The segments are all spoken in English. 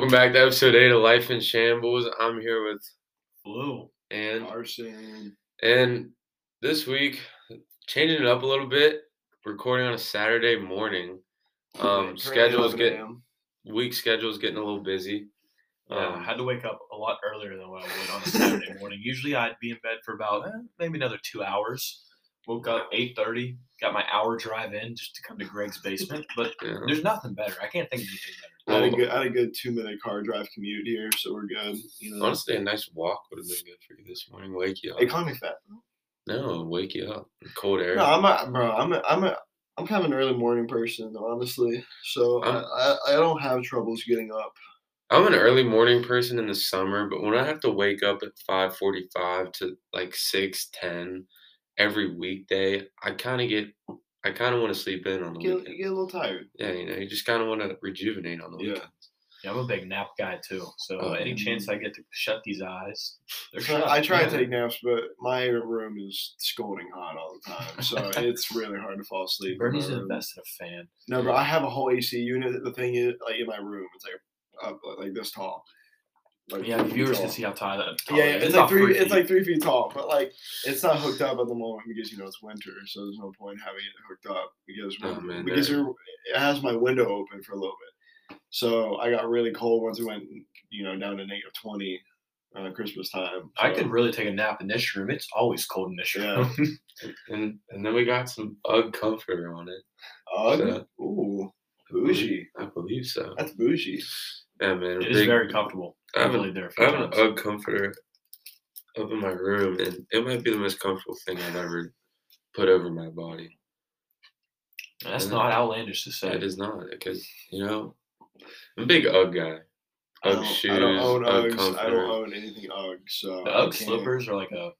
Welcome back to episode eight of Life in Shambles. I'm here with Flu. and Arson. and this week changing it up a little bit. Recording on a Saturday morning. Um, schedule's getting week schedule's getting a little busy. Yeah, I Um, had to wake up a lot earlier than what I would on a Saturday morning. Usually I'd be in bed for about eh, maybe another two hours. Woke up eight thirty, got my hour drive in just to come to Greg's basement. But yeah. there's nothing better. I can't think of anything better. I had, a good, I had a good two minute car drive commute here, so we're good. You know, honestly, a nice walk would have been good for you this morning. Wake you up. they call me fat. No, wake you up. Cold air. No, I'm a bro. I'm a, I'm a, I'm kind of an early morning person, honestly. So I, I, I don't have troubles getting up. I'm an early morning person in the summer, but when I have to wake up at 5:45 to like 6:10 every weekday, I kind of get I kind of want to sleep in on the You get, weekend. you get a little tired. Yeah, you know, you just kind of want to rejuvenate on the Yeah. weekend. Yeah, I'm a big nap guy too. So Oh, any yeah. chance I get to shut these eyes, they're So shut. I try yeah. to take naps, but my room is scolding hot all the time, so it's really hard to fall asleep. in my Bernie's room. invested a fan. No, but I have a whole AC unit. The thing is, like in my room, it's like up like this tall. Like Yeah, the viewers tall. can see how tall that. Yeah, yeah, it's, like about three. It's feet. like three feet tall, but like it's not hooked up at the moment because you know it's winter, so there's no point having it hooked up because Oh, when- man, because that- it, it has my window open for a little bit. So I got really cold once it went, you know, down to negative twenty around Christmas time. I could really take a nap in this room. It's always cold in this room. Yeah. room. And and then we got some UGG comforter on it. Ugh. So- Ooh, bougie. I believe so. That's bougie. Yeah, man. it is big- very comfortable. I have I've an- laid there a I few have an times. UGG comforter up in my room, and it might be the most comfortable thing I've ever put over my body. That's Yeah. not outlandish to say. It is not because you know I'm a big UGG guy. I UGG don't, shoes, I don't own UGG Uggs. I don't own anything Ugg. So The UGG slippers are like a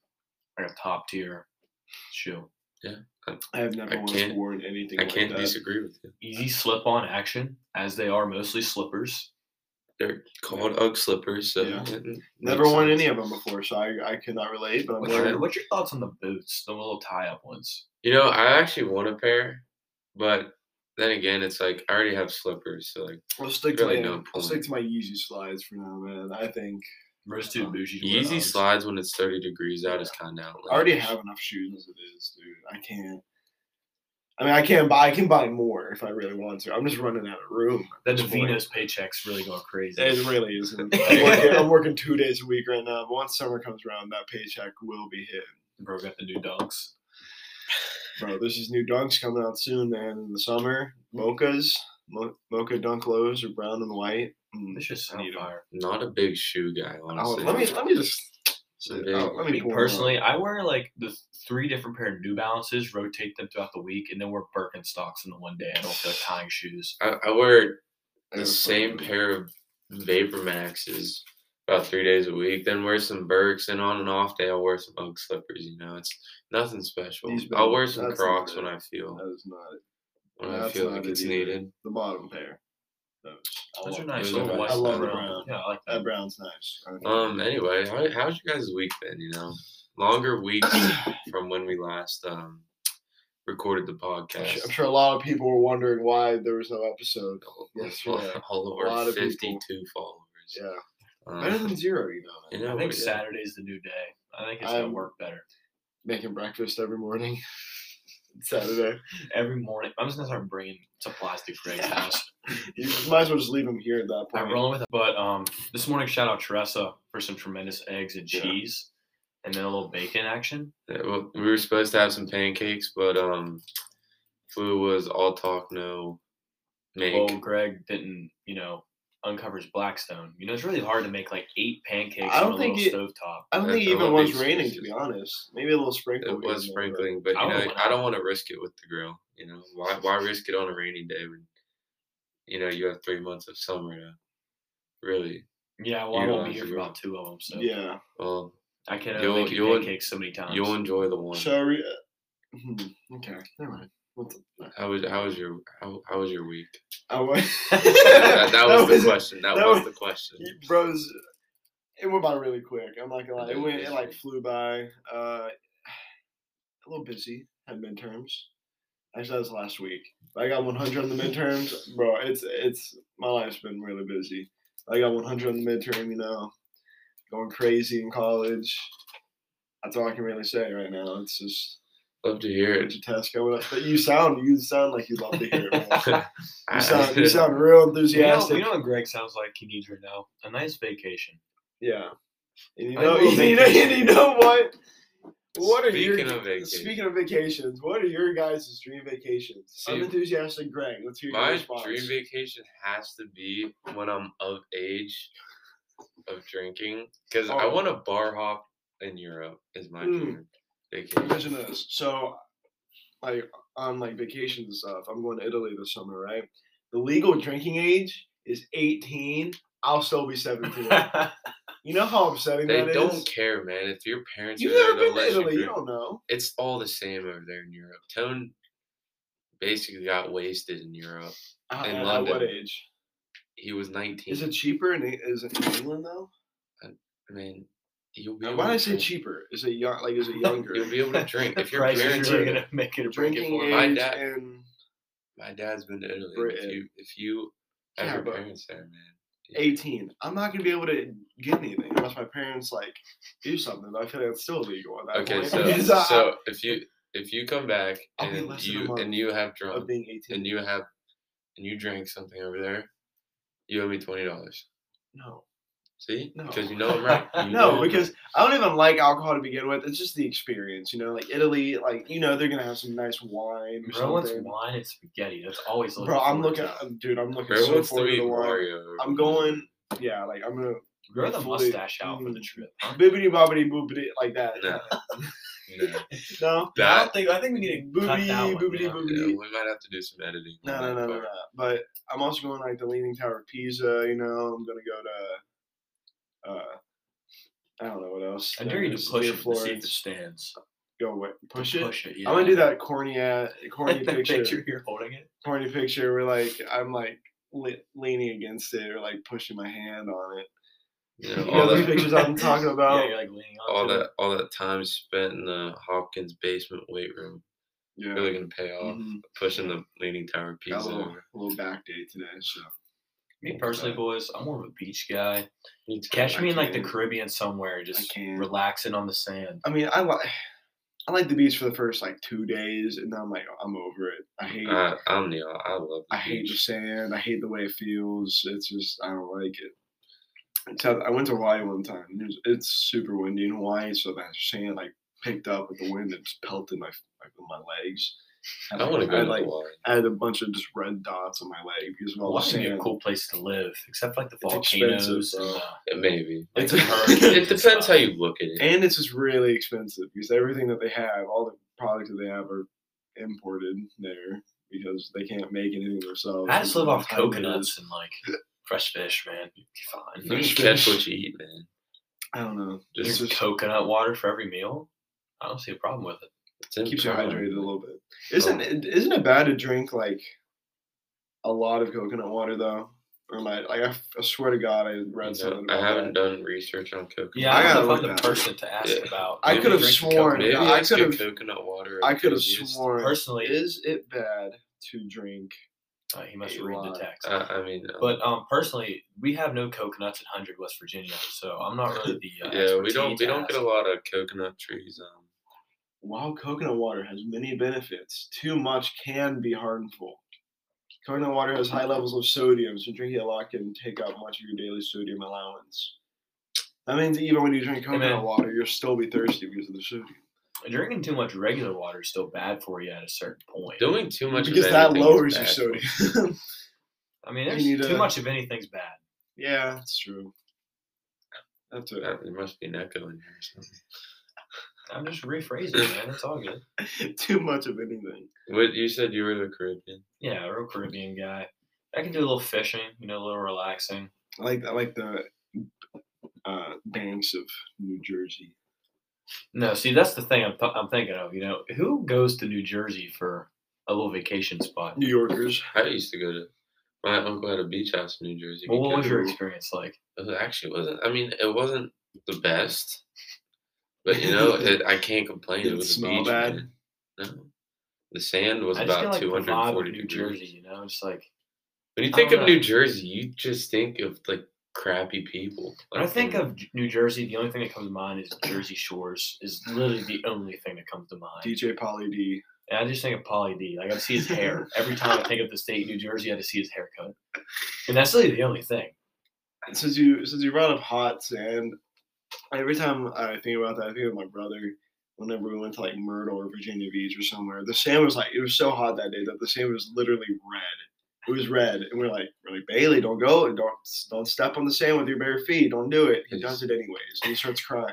like a top tier shoe. Yeah. I have never I once worn anything. I like can't that. disagree with you. Easy slip on action, as they are mostly slippers. They're called UGG slippers, so Yeah. it Never makes worn sense. any of them before, so I, I could not relate. But I'm What's Alright. your, wearing. what's your thoughts on the boots, the little tie up ones? You know, I actually want a pair, but then again, it's like I already have slippers, so like I'll stick really to no my, I'll stick to my Yeezy slides for now, man. I think Rose too uh, bougie. to wear Yeezy slides when it's 30 degrees out is kind of I already have enough shoes as it is, dude. I can't. I mean, I can't buy. I can buy more if I really want to. I'm just running out of room. The at this point. Davino's paycheck's really going crazy. It really isn't. I'm working, I'm working two days a week right now. But once summer comes around, that paycheck will be hit. Bro got the new dunks. Bro, this is new dunks coming out soon, man. In the summer, mochas, mo- mocha dunk lows are brown and white. Mm, This just I sound fire. not a big shoe guy, Oh, let me let me just. Some oh, big- let Me me pull 'em up. personally, I wear like the three different pair of New Balances, rotate them throughout the week, and then wear Birkenstocks in the one day. I don't feel like tying shoes. I, I wear the Yeah, same pair of Vapor Maxes about three days a week. Then wear some Birks, and on an off day, I'll wear some UGG slippers. You know, it's nothing special. These I'll wear some Crocs when. I feel That is not it. when I feel like it's either. needed. The bottom pair. Those. Those are nice. those are nice. I love the brown. brown. Yeah, I like That that. brown's nice. I. Um. Anyway, how, how's your guys' week been? You know, longer weeks from when we last um recorded the podcast. I'm sure a lot of people were wondering why there was no episode. Yes, all, yeah. all of A our lot of people. fifty-two followers. Yeah, Um, better than zero, you know. you man. know, I think yeah. Saturday's the new day. I think it's gonna work better. Making breakfast every morning. Saturday. Every morning, I'm just gonna start bringing supplies to Greg's house. You might as well just leave them here at that point. I'm rolling with it. But um, this morning, shout out Teresa for some tremendous eggs and Yeah. cheese, and then a little bacon action. Yeah, well, we were supposed to have some pancakes, but um, Flu was all talk, no make. Well, Greg didn't, you know, uncover his Blackstone. You know, it's really hard to make like eight pancakes I don't on a think little it- stovetop. I don't That- think it that even would was be raining, to excuses. be honest. Maybe a little sprinkle. it here was and there, but- sprinkling, but I you know, would've went I don't want to risk it with the grill. You know, why why risk it on a rainy day when you know you have three months of summer to really? Yeah, well, I won't be Utilize here the for grill. about two of them, so Yeah. Well, I can You'll- only make you you'll- pancakes so many times. you'll enjoy the one. So, we, uh, hmm, okay, never mind. The, How was how was your how, how was your week? I went, that, that was the question. That, that was was- the question. bros. It went by really quick. I'm not gonna lie. It went. It like flew by. Uh, a little busy. Had midterms. Actually, that was last week. I got 100 on the midterms, bro. It's it's my life's been really busy. I got 100 on the midterm. You know, going crazy in college. That's all I can really say right now. It's just Love to hear it. bunch going up. But you sound you sound like you love to hear it. You sound you sound real You know, enthusiastic. you know what Greg sounds like he needs right now? A nice vacation. Yeah. And you know, will you know, and you know what? What are your Speaking of vacation. speaking of vacations? What are your guys' dream vacations? See, enthusiastic, Greg. Let's hear your My response. dream vacation has to be when I'm of age of drinking because I Oh. want to bar hop in Europe. Is my Mm. dream vacation. This. So, like on like vacations and stuff, I'm going to Italy this summer, right? The legal drinking age is 18. I'll still be 17. you know how upsetting They that is? don't care, man. If your parents You've are never been to let you Italy. You don't know. It's all the same over there in Europe. Tone basically got wasted in Europe. Uh, In London. what age? He was 19. Is it cheaper in is it in England though? I mean, you'll be. Able Why I say cheaper? Is it young? Like is it younger? You'll be able to drink if your parents are. gonna make it break it drinking age. My dad- and My dad's been to Italy. and If you if you have Yeah, your parents there, man. 18. I'm not gonna be able to get anything unless my parents like do something. But I feel like it's still illegal at that Okay, point. so so if you if you come back I'll and a you and you have of drunk being 18. and you have and you drank something over there, you owe me twenty dollars. no, See, No. because you know I'm right. You no, I'm because right. I don't even like alcohol to begin with. It's just the experience, you know. Like Italy, like you know, they're gonna have some nice wine or Bro wants wine and spaghetti. That's always looking Bro, I'm looking, to. dude. I'm looking Bro so wants to forward to the wine. Mario. I'm going, yeah, like I'm gonna Grow the fully- mustache out for the mm. trip. huh? bibbity bobbity boopity like that. No. No. no, I don't think. I think we need to cut Boobity, that boobity, yeah. boobity. yeah, we might have to do some editing. no, no, no, no, no. But I'm also going like the Leaning Tower of Pisa. You know, I'm gonna go to. Uh I don't know what else. I dare you There's to push near it to see if it stands. Go away. Push it. Push it. Yeah. I'm gonna do that corny, uh, corny the picture, picture you're holding it. corny picture where like I'm like le- leaning against it or like pushing my hand on it. You know, You all know those that, pictures I'm talking about. yeah, you're like leaning all that, all that time spent in the Hopkins basement weight room Yeah. really gonna pay off. Mhm. Pushing the leaning tower Got pizza. a little, a little back day today, so Me personally, boys, I'm more of a beach guy. Me too. Catch I me in like the can't. Caribbean somewhere, just relaxing on the sand. I mean, I like I like the beach for the first like two days, and then I'm like, I'm over it. I hate I, I'm the I love the I hate the sand. I hate the way it feels. It's just I don't like it. Except I went to Hawaii one time. and It was, it's super windy in Hawaii, so that sand like picked up with the wind and just pelted my like my legs. I want to go had, to like Hawaii. I had a bunch of just red dots on my leg because of all the Hawaii would be a cool place to live, except like the It's volcanoes. and, uh, Yeah, Maybe. Like a- the hurricanes It depends how you look at it. and it's just really expensive because everything that they have, all the products that they have are imported there because they can't make anything themselves. I just live off How it is. coconuts and like fresh fish, man. You'd be fine. You Fresh catch fish. what you eat, man. I don't know. Just just coconut water for every meal. I don't see a problem with it. It's keeps you hydrated a little bit. Isn't it, isn't it bad to drink like a lot of coconut water though? Or like, like I, f- I swear to God, I read You know, something I haven't that. done research on coconut. Yeah, I I, gotta don't know if look I'm the person to ask Yeah. about. I could've sworn- coconut. Maybe I could've- coconut water. I could have sworn. Personally- is it bad to drink? Uh, he must a read the text. I, I mean, uh, But um, personally, we have no coconuts in Hundred, West Virginia, so I'm not really the uh, yeah, we don't we to don't get a lot of coconut trees. Um, While coconut water has many benefits, too much can be harmful. Coconut water has high levels of sodium, so drinking a lot can take up much of your daily sodium allowance. That means even when you drink man. coconut water, you'll still be thirsty because of the sodium. Drinking too much regular water is still bad for you at a certain point. doing too much of because that anything is lowers your bad for you. sodium. I mean, there's need too a- much of anything's bad. yeah, that's true. That's it. There must be an echo in here or something. I'm just rephrasing, man. It's all good. too much of anything. What you said you were the Caribbean? Yeah, real Caribbean guy. I can do a little fishing, you know, a little relaxing. I like I like the uh, banks of New Jersey. No, see, that's the thing I'm, th- I'm thinking of. You know, who goes to New Jersey for a little vacation spot? New Yorkers. I used to go to. My uncle had a beach house in New Jersey. Well, what was your experience like? It actually wasn't. I mean, it wasn't the best, but you know, it, I can't complain. Did it it was a smell beach. bad? man. No, the sand was I about feel two like the hundred vibe of forty New. Jersey, you know, just like When you think of know. New Jersey, you just think of like crappy people. When I think of New Jersey, the only thing that comes to mind is Jersey Shores. Is literally the only thing that comes to mind. DJ Pauly D. And I just think of Pauly D. Like I see his hair every time I think of the state, New Jersey. I just see his haircut, and that's really the only thing. Since you since you brought up hot sand, every time I think about that, I think of my brother. Whenever we went to like Myrtle or Virginia Beach or somewhere, the sand was like it was so hot that day that the sand was literally red. It was red, and we're like, we're like Bailey, don't go, and don't don't step on the sand with your bare feet, don't do it. He does it anyways, and he starts crying.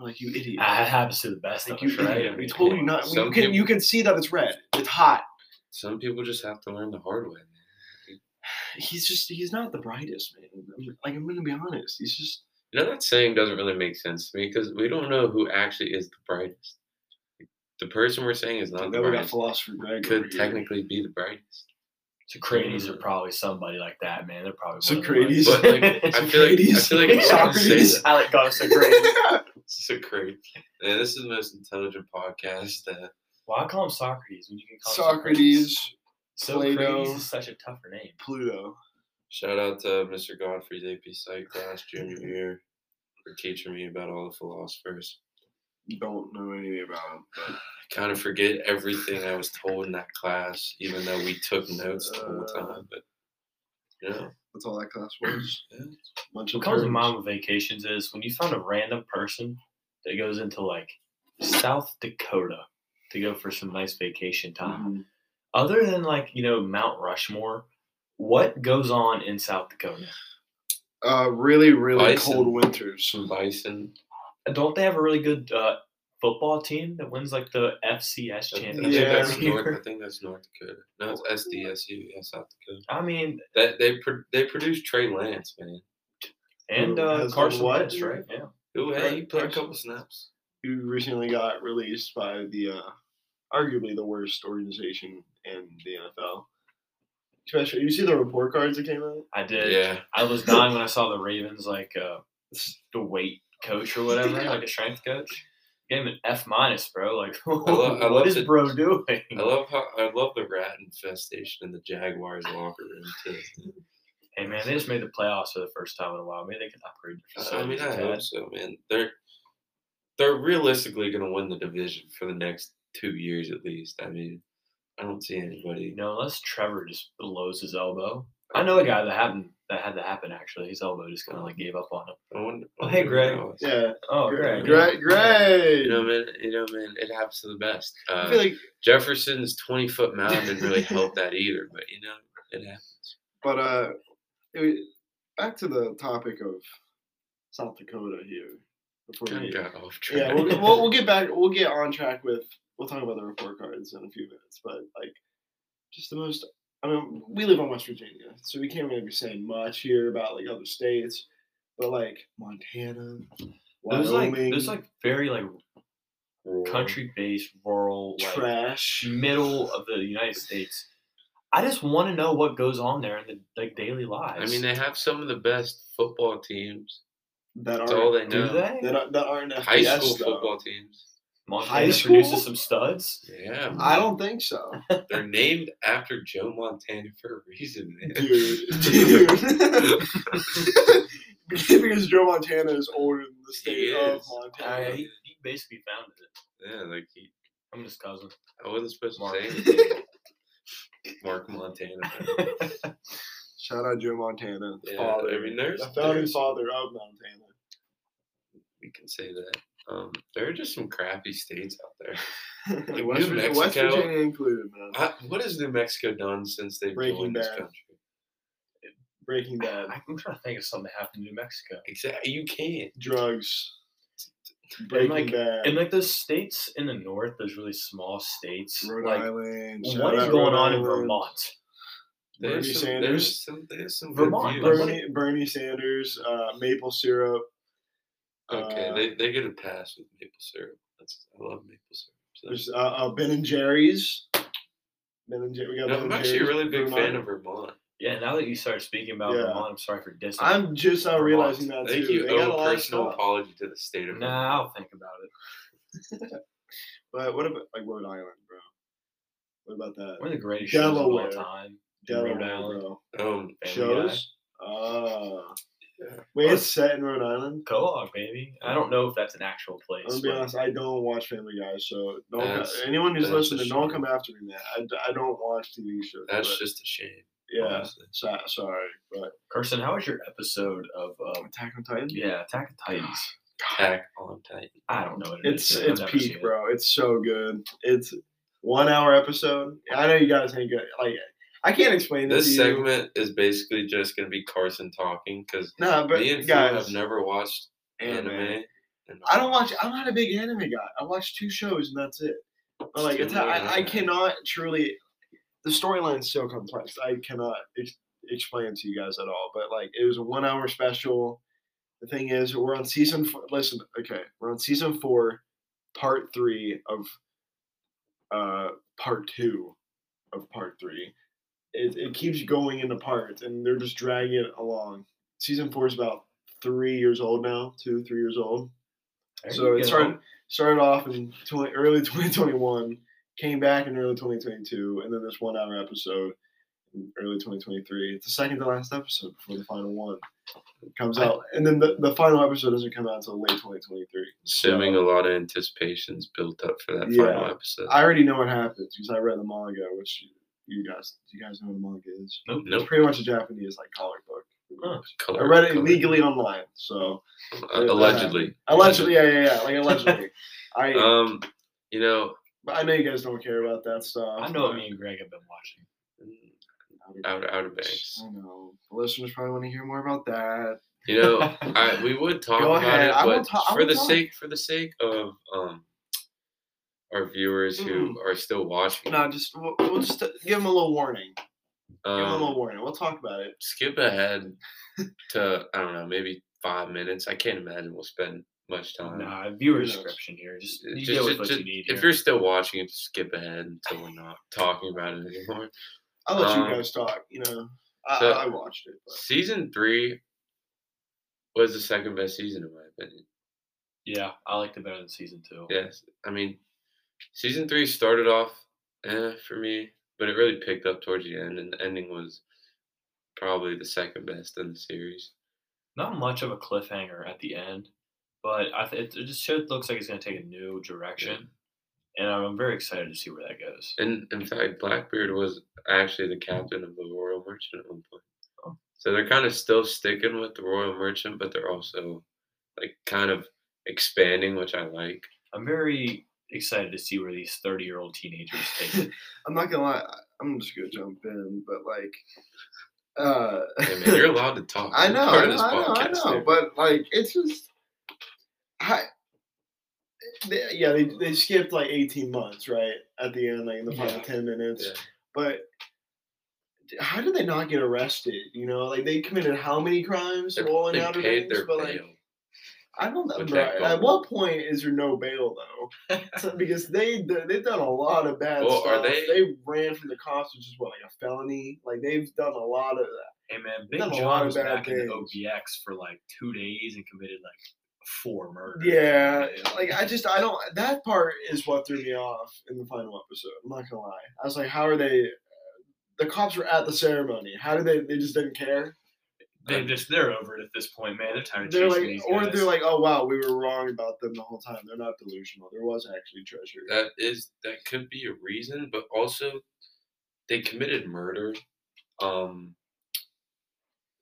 I'm like, you idiot! Ah, That happens to the best Like of you, us, right? idiot. I we mean, told you not. Some you can you can see that it's red. It's hot. some people just have to learn the hard way. Man. He's just he's not the brightest man. I'm, like I'm gonna be honest. He's just You know that saying doesn't really make sense to me because we don't know who actually is the brightest. The person we're saying is not then the we got brightest philosopher Greg. could technically be the brightest. Socrates are probably somebody like that, man. They're probably one of the Socrates. But like, I feel like I Socrates. feel like if someone says Socrates. I like God Socrates. Socrates, yeah, this is the most intelligent podcast. Uh, Why call him Socrates when you can call him Socrates, Socrates Plato. is such a tougher name. Pluto. Shout out to Mr. Godfrey's AP Psych class junior year for teaching me about all the philosophers. Don't know anything about him, but I kind of forget everything I was told in that class, even though we took notes the whole Uh, time. But you know, that's all that class was. yeah. Bunch What comes to mind with vacations is when you find a random person that goes into like South Dakota to go for some nice vacation time. Mhm. Other than like, you know, Mount Rushmore, what goes on in South Dakota? Uh, really, really Bison. cold winters. some bison. Don't they have a really good uh, football team that wins like the FCS championship Yeah. that's every North, I think that's North Dakota. No, it's SDSU. Yeah, South Dakota. I mean, That they pro- they produced Trey Lance, man. and uh, Carson what? Wentz, right? Yeah. Who hey, he played a couple snaps. Who recently got released by the uh, arguably the worst organization in the NFL. Especially, you see the report cards that came out. I did. Yeah, I was dying when I saw the Ravens like uh, the weight coach or whatever, like a strength coach. Gave him an F minus, bro. Like, love- I what love is the- bro doing? I love how I love the rat infestation in the Jaguars locker room too. Hey man, they just made the playoffs for the first time in a while. Maybe they can upgrade their I mean, facilities I a hope so, man. They're they're realistically going to win the division for the next two years at least. I mean, I don't see anybody. No, unless Trevor just blows his elbow. I know a guy that happened that had to happen actually. His elbow just kind of like gave up on him. I wonder, Oh, I hey, Greg. Yeah, Oh, great, great. great, great. You know, man. You know, man. It happens to the best. I Uh, feel like, Jefferson's twenty foot mound didn't really help that either, but you know, it happens. but uh, it was- back to the topic of South Dakota here. Before Kind we, of got off track. yeah, we'll, we'll, we'll get back. We'll get on track with. We'll talk about the report cards in a few minutes, but like, just the most. I mean, we live in West Virginia, so we can't really be saying much here about like other states, but like Montana, There's like Wyoming, there's like very like Roar. country based rural like trash. middle of the United States. I just want to know what goes on there in the like daily lives. I mean, they have some of the best football teams. that aren't all they do know. they? that, are, that aren't FBS, High school though. football teams. Montana High produces some studs. Yeah, I don't think so, they're named after Joe Montana for a reason, man. dude. dude. because Joe Montana is older than the state He of. Montana. Uh, he, he basically founded it. Yeah, like he, I'm his cousin. I wasn't supposed to Mark. say anything. Mark Montana. man. Shout out Joe Montana, Yeah, father. I mean, there's- the founding there's- father of Montana. We can say that. Um, there are just some crappy states out there. Like West, New Virginia, West Mexico- Virginia included, man. I, what has New Mexico done since they've Breaking joined this country? Breaking Bad, I'm trying to think of something that happened in New Mexico. Exactly. You can't. drugs. Breaking like- Bad, In like those states in the north, those really small states. Rhode like, Island. what is going Rhode on in Island. Vermont? Bernie some, Sanders. There's some, there's some Vermont, Bernie, Bernie Sanders, uh, maple syrup. Okay, uh, they, they get a pass with maple syrup. That's I love maple syrup. So. There's uh, uh, Ben and Jerry's. Ben and Jerry. We got No, Ben I'm and actually a really big Vermont. fan of Vermont. Yeah, now that you start speaking about Yeah. Vermont, I'm sorry for dissing. I'm just now Vermont. realizing that I think too. you They got a owe a lot of personal apology to the state of Vermont. Nah, I'll think about it. But what about like Rhode Island, bro? What about that? One of the greatest shows of all time. Delaware, Rhode Island. bro. Um, Family Guy. Shows. Uh, Wait, it's set in Rhode Island. Quahog, baby. I don't know if that's an actual place. I'm gonna be but honest. I don't watch Family Guy, so don't. That's- anyone who's that's a listening, don't shame. come after me, man. I, d- I don't watch TV shows. That's but, just a shame. yeah. honestly. So, sorry, but Carson, how was your episode of um, Attack on Titan. yeah Attack of Titans? Attack on Titan. I don't know what it It's is. I've it's never seen peak, it. bro. It's so good. It's one hour episode. I know you guys ain't good. Like I can't explain this, This to you. segment is basically just gonna be Carson talking because Nah, but me and Phil guys, have never watched anime. anime. I don't watch. I'm not a big anime guy. I watch two shows and that's it. But like, it's, I, I cannot truly. The storyline's so complex. I cannot ex- explain to you guys at all. But like, it was a one hour special. The thing is, we're on season. Four, listen, okay, we're on season four, part three of, uh, part two, of part three. It it keeps going into parts, and they're just dragging it along. Season four is about three years old now, two, three years old. There So it started started off in 20, early 2021, came back in early 2022, and then this one hour episode in early 2023. It's the second to last episode before the final one comes out, and then the, the final episode doesn't come out until late 2023. Assuming So, a lot of anticipation's built up for that final episode. I already know what happens because I read the manga, which you, you guys, do you guys know what the manga is? Nope. It's Nope. pretty much a Japanese like comic book. Huh. Color, I read it color. legally online, so Uh, allegedly. allegedly, yeah, yeah, yeah, like allegedly. I, Um, you know, but I know you guys don't care about that stuff. I know what me and Greg have been watching. Outer Outer Banks. I know. The listeners probably want to hear more about that. You know, I, we would talk Go about ahead. it, I will but ta- I for will the talk. sake for the sake of um our viewers who Mm. are still watching, No, just we'll, we'll just give them a little warning. give them a um, little warning. We'll talk about it. skip ahead to I don't know, maybe five minutes. I can't imagine we'll spend much time. Nah, viewer Who description here. Just you just- deal with just- what just- you need if here. you're still watching it, just skip ahead until we're not talking about it anymore. I'll let um, you guys talk. You know, I, so- I watched it. But. Season three was the second best season in my opinion. Yeah, I liked it better than season two. Yes, I mean, season three started off eh, for me, but it really picked up towards the end, and the ending was probably the second best in the series. Not much of a cliffhanger at the end, but I th- it just should, looks like it's going to take a new direction, and I'm very excited to see where that goes. And in fact, Blackbeard was actually the captain of the Royal Merchant at one point. Oh. So they're kind of still sticking with the Royal Merchant, but they're also like kind of expanding, which I like. I'm very excited to see where these 30 year old teenagers take it. I'm not gonna lie. I'm just gonna jump in, but like, uh, I mean, you're allowed to talk. I know, part I of know, this I know, I know, but like, it's just, I, they, yeah, they, they skipped like 18 months, right, at the end, like in the final Yeah. 10 minutes. Yeah. But how did they not get arrested? You know, like they committed how many crimes They- while in they Outer paid Banks? their But like, bail. I don't know. At what point is there no bail though? So- because they they've done a lot of bad Well, stuff. they- ran from the cops, which is what like a felony. Like they've done a lot of that. Hey man, Big done a lot John was back in the things. OBX for like two days and committed like four murders. Yeah, like I just I don't. That part is what threw me off in the final episode. I'm not gonna lie. I was like, how are they? Uh, the cops were at the ceremony. How did they? They just didn't care. They just they're over it at this point, man. They're tired of They're chasing like, these or guys. they're like, oh wow, we were wrong about them the whole time. They're not delusional. There was actually treasure. That is that could be a reason, but also they committed murder. Um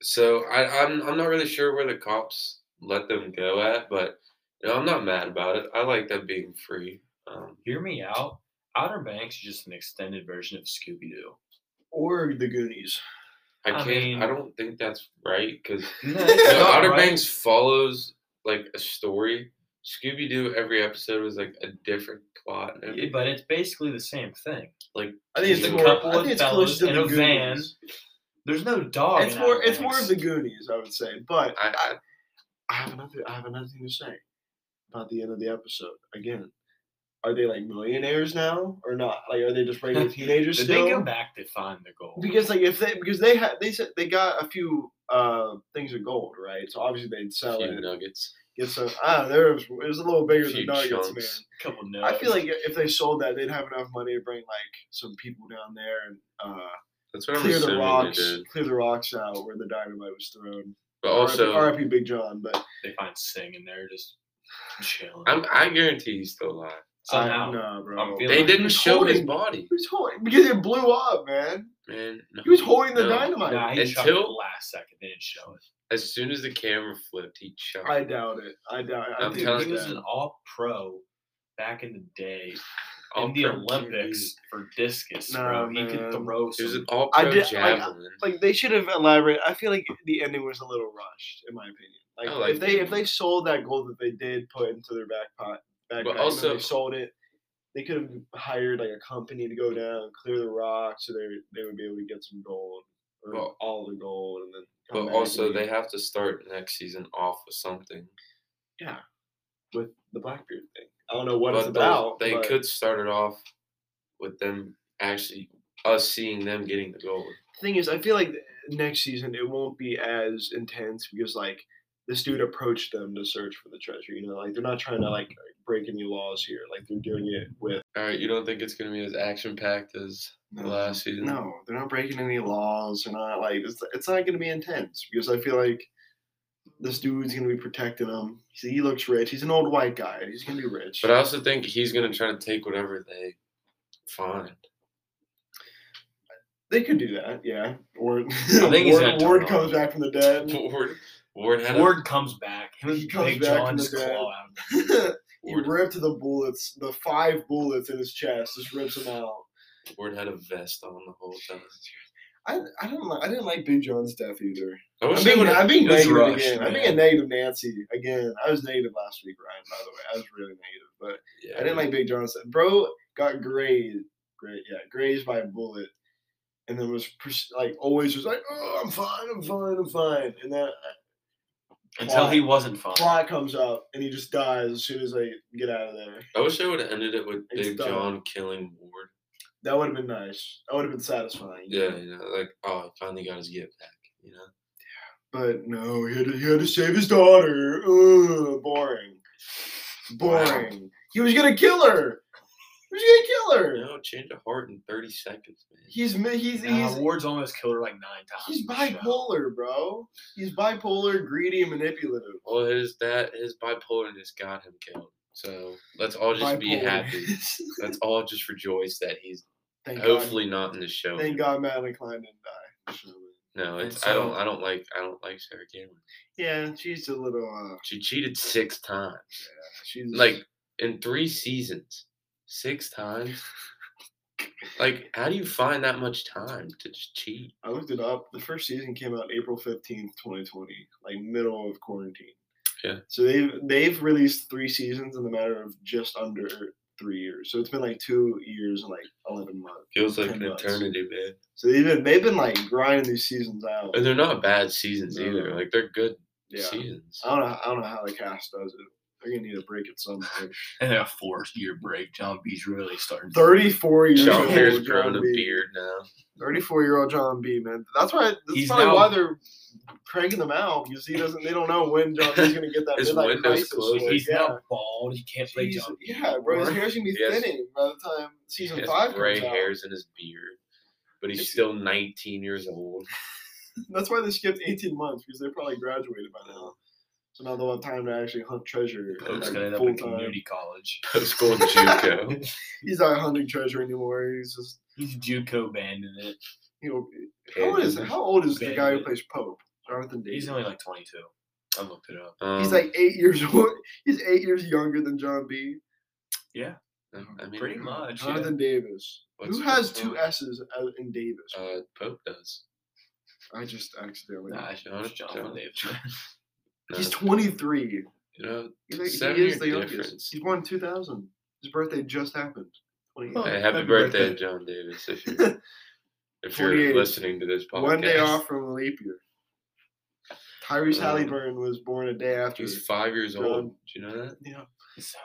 so I, I'm I'm not really sure where the cops let them go at, but you know, I'm not mad about it. I like them being free. Um Hear me out. Outer Banks is just an extended version of Scooby Doo. Or the Goonies. I I can't mean- I don't think that's right because No, Outer right? Banks follows like a story. Scooby Doo every episode was like a different plot. and Yeah, but it's basically the same thing. Like I think it's Just a more. couple I of think it's fellas to in the a van. Goonies. There's no dog. It's in more. Outer It's more of the Goonies, I would say. But I, I I have another. I have another thing to say about the end of the episode. Again, are they like millionaires now or not? Like, are they just regular teenagers Did still? they come back to find the gold? Because like if they because they had they said they got a few uh things of gold right, so obviously they'd sell few it, nuggets. get some. Ah, there was, it was a little bigger Few than nuggets, chunks. man. a couple notes. I feel like if they sold that, they'd have enough money to bring like some people down there and uh, That's what I'm clear the rocks, clear the rocks out where the dynamite was thrown. But also, R.I.P. Big John, but They find Sing in there just chilling. I'm, I guarantee he's still alive. Somehow. I, no, bro. I'm feeling They like- didn't was show his body, He was holding because it blew up, man. man. No, He was holding the no. dynamite. Nah, he Until- the last second. They didn't show it. As soon as the camera flipped, he shot. I doubt it. I doubt it. I I'm think telling he he's was dead. an all pro back in the day All in the pro Olympics for discus, Nah, bro. He could throw He was an all I pro did- like, javelin. like they should have elaborated. I feel like the ending was a little rushed, in my opinion. Like, like if they the if they sold that gold that they did put into their back pot, back But then also- they sold it. They could have hired like a company to go down, clear the rock, so they they would be able to get some gold or Well- all the gold, and then. but also, they have to start next season off with something. yeah, with the Blackbeard thing. I don't know what but it's about. they but could start it off with them actually us seeing them getting the gold. The thing is, I feel like next season it won't be as intense because like this dude approached them to search for the treasure. You know, like they're not trying to like break any laws here. Like they're doing it with All right, you don't think it's gonna be as action packed as the last season? No, they're not breaking any laws. They're not like it's, it's not going to be intense because I feel like this dude's going to be protecting him. He, he looks rich. He's an old white guy. He's going to be rich. But I also think he's gonna try to take whatever they find. they could do that, yeah. Or think he's Ward, gonna Ward comes back from the dead. Ward, Ward had a- Ward comes back. Him and He comes Big back John from the just dead. claw out. He Ward, ripped the bullets, the five bullets in his chest, just rips them out. Ward had a vest on the whole time. I, I don't like I didn't like Big John's death either. I I'm being, I'm being negative rushed, again. I'm being a negative Nancy again. I was negative last week, Ryan. By the way, I was really negative, but yeah, I didn't like Big John's. Death. Bro got grazed, great, yeah, grazed by a bullet, and then was pers- like always was like, "Oh, I'm fine, I'm fine, I'm fine," and then uh, Until he wasn't fine. plot comes up and he just dies as soon as they get out of there. I wish they would have ended it with It's Big done. John killing Ward. That would have been nice. That would have been satisfying. Yeah, you know, like oh, he finally got his get back. You know, But no, he had to, he had to save his daughter. Ugh, boring. Boring. He was gonna kill her. He was gonna kill her. you know, change of heart in thirty seconds, man. He's mi- he's Nah, he's Ward's almost killed her like nine times. he's in the show. bipolar, bro. He's bipolar, greedy, and manipulative. Well, his that his bipolarness got him killed. So let's all just be happy. Let's all just rejoice that he's Thank hopefully not in the show. God. Thank God Madelyn Cline didn't die. No, And it's I don't I don't like I don't like Sarah Cameron. Yeah, she's a little. uh She cheated six times, She's like in three seasons, six times. Like, how do you find that much time to just cheat? I looked it up. The first season came out April fifteenth, twenty twenty, like middle of quarantine. Yeah. So they've they've released three seasons in the matter of just under three years. So it's been like two years and like eleven months. Feels like an months. eternity, man. So they've been they've been like grinding these seasons out. And they're not bad seasons No. either. Like they're good Yeah. seasons. I don't know. I don't know how the cast does it. They're gonna need a break at some point. And a four year break. John B's really starting. Thirty-four years Sean old. Pierre's John grown a B. beard now. Thirty-four-year-old John B. Man, that's why. That's He's probably now- why they're cranking them out because he doesn't. They don't know when John B's gonna get that His midlife window's crisis. closed. like, He's yeah. now bald. He can't play Jeez, John B. yeah, bro, his anymore. hair's gonna be He has- thinning by the time He season has five gray comes out. hairs in his beard, but he's still 19 years old. That's why they skipped 18 months because they're probably graduated by now. So now they'll have time to actually hunt treasure. Pope's like, gonna end up full in time. community college. Post school in JUCO. He's not hunting treasure anymore. He's just He's JUCO banding it. you know. How old is how old is the guy who plays Pope? Jonathan Daviss. He's only like 22. I looked it up. Um, He's like eight years old. He's eight years younger than John B. I mean, Pretty much. yeah. Jonathan Daviss. What's- Who has two wrong? S's in Davis? Uh, Pope does. I just accidentally. Nah, it's Jonathan- Jonathan Jonathan. Davis. No, He's 23. you know, He's like, Seven he is the youngest. difference. He's born 2000. His birthday just happened. 28. Oh, hey, happy, happy birthday, birthday. John Davis. If you're, if you're listening to this podcast, One day off from a leap year. Tyrese Um, Haliburton was born a day after. He's five years John- old. Do you know that? Yeah.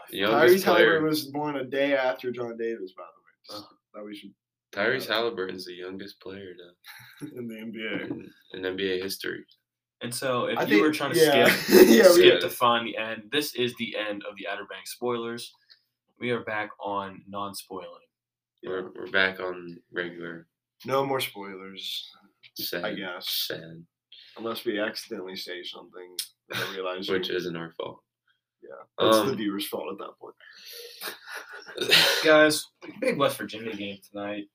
The youngest Tyrese Haliburton was born a day after John Davis, by the way. Oh. That we should Tyrese Haliburton's the youngest player to, in the NBA. in, in NBA history. And so, if I you think- were trying to yeah. skip, Yeah, we- skip to find the end, this is the end of the Outer Banks spoilers. We are back on non-spoiling. We're, we're back on regular No more spoilers, sad. I guess. Sad. Unless we accidentally say something that I realize which isn't our fault. yeah, it's the Um, viewer's fault at that point. Guys, big West Virginia game tonight.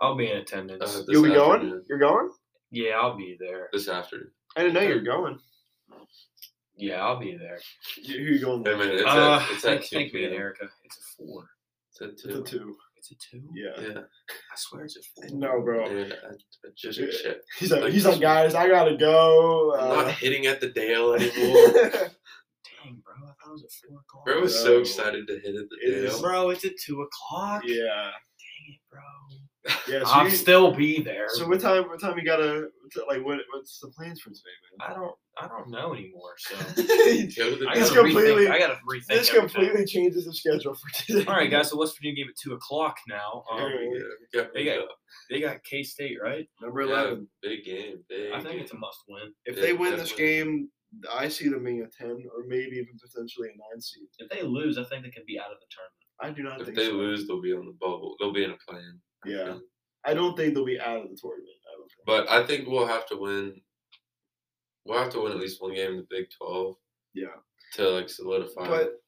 I'll be in attendance. Uh, You'll be going? You're going? yeah, I'll be there. This afternoon. I didn't know you were going. Yeah, I'll be there. You- Who you going Hey, with? man, it's uh, at, it's thank, at 2 thank me and Erica. It's a four. It's at It's a two. It's a two. Yeah. Yeah. I swear it's a four. No, bro. And I, I just Yeah. shit. He's like, Like he's like, guys, I gotta go. I'm Uh, not hitting at the Dale anymore. Dang, bro. I thought it was at four o'clock. Bro was Bro. so excited to hit at the It is- Dale. Bro, it's at two o'clock. yeah, Dang it, bro. Yeah. So, I'll you- still be there. so what time? What time you gotta? Like, what? What's the plans for today, I don't. I don't know anymore. So? Go to the I This completely- rethink. I gotta rethink. this everything. completely changes the schedule for today. All right, guys. So West Virginia game at two o'clock now. Um, Yeah. Yeah, They got- got- they got K State, right? Number yeah, eleven. big game. Big I think game. it's a must win. If Yeah, they win this game, I see them being a ten or maybe even potentially a nine seed. If they lose, I think they could be out of the tournament. I do not If think they so. lose, they'll be on the bubble. They'll be in a plan. I Yeah. I don't think they'll be out of the tournament. I don't think. But I think we'll have to win. We'll have to win at least one game in the Big Twelve Yeah. to like solidify. But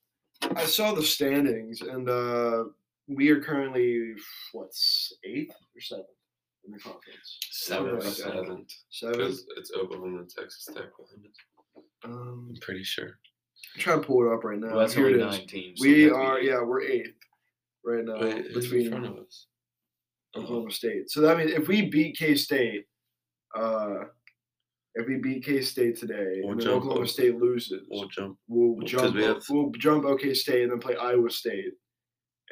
I saw the standings, and uh, we are currently what's eighth or seventh in the conference. Seventh. Like that. seventh Seventh. because it's Oklahoma and Texas Tech behind us. Um, I'm pretty sure. I'm trying to pull it up right now. Well, that's Here only it is. nine teams. We that'd are, yeah, we're eighth right now Wait, who's in between front of us? Oklahoma State. So that means if we beat K State, uh, if we beat K State today, We'll and then Oklahoma over. State loses, We'll jump. we'll jump. we have- We'll jump OK State and then play Iowa State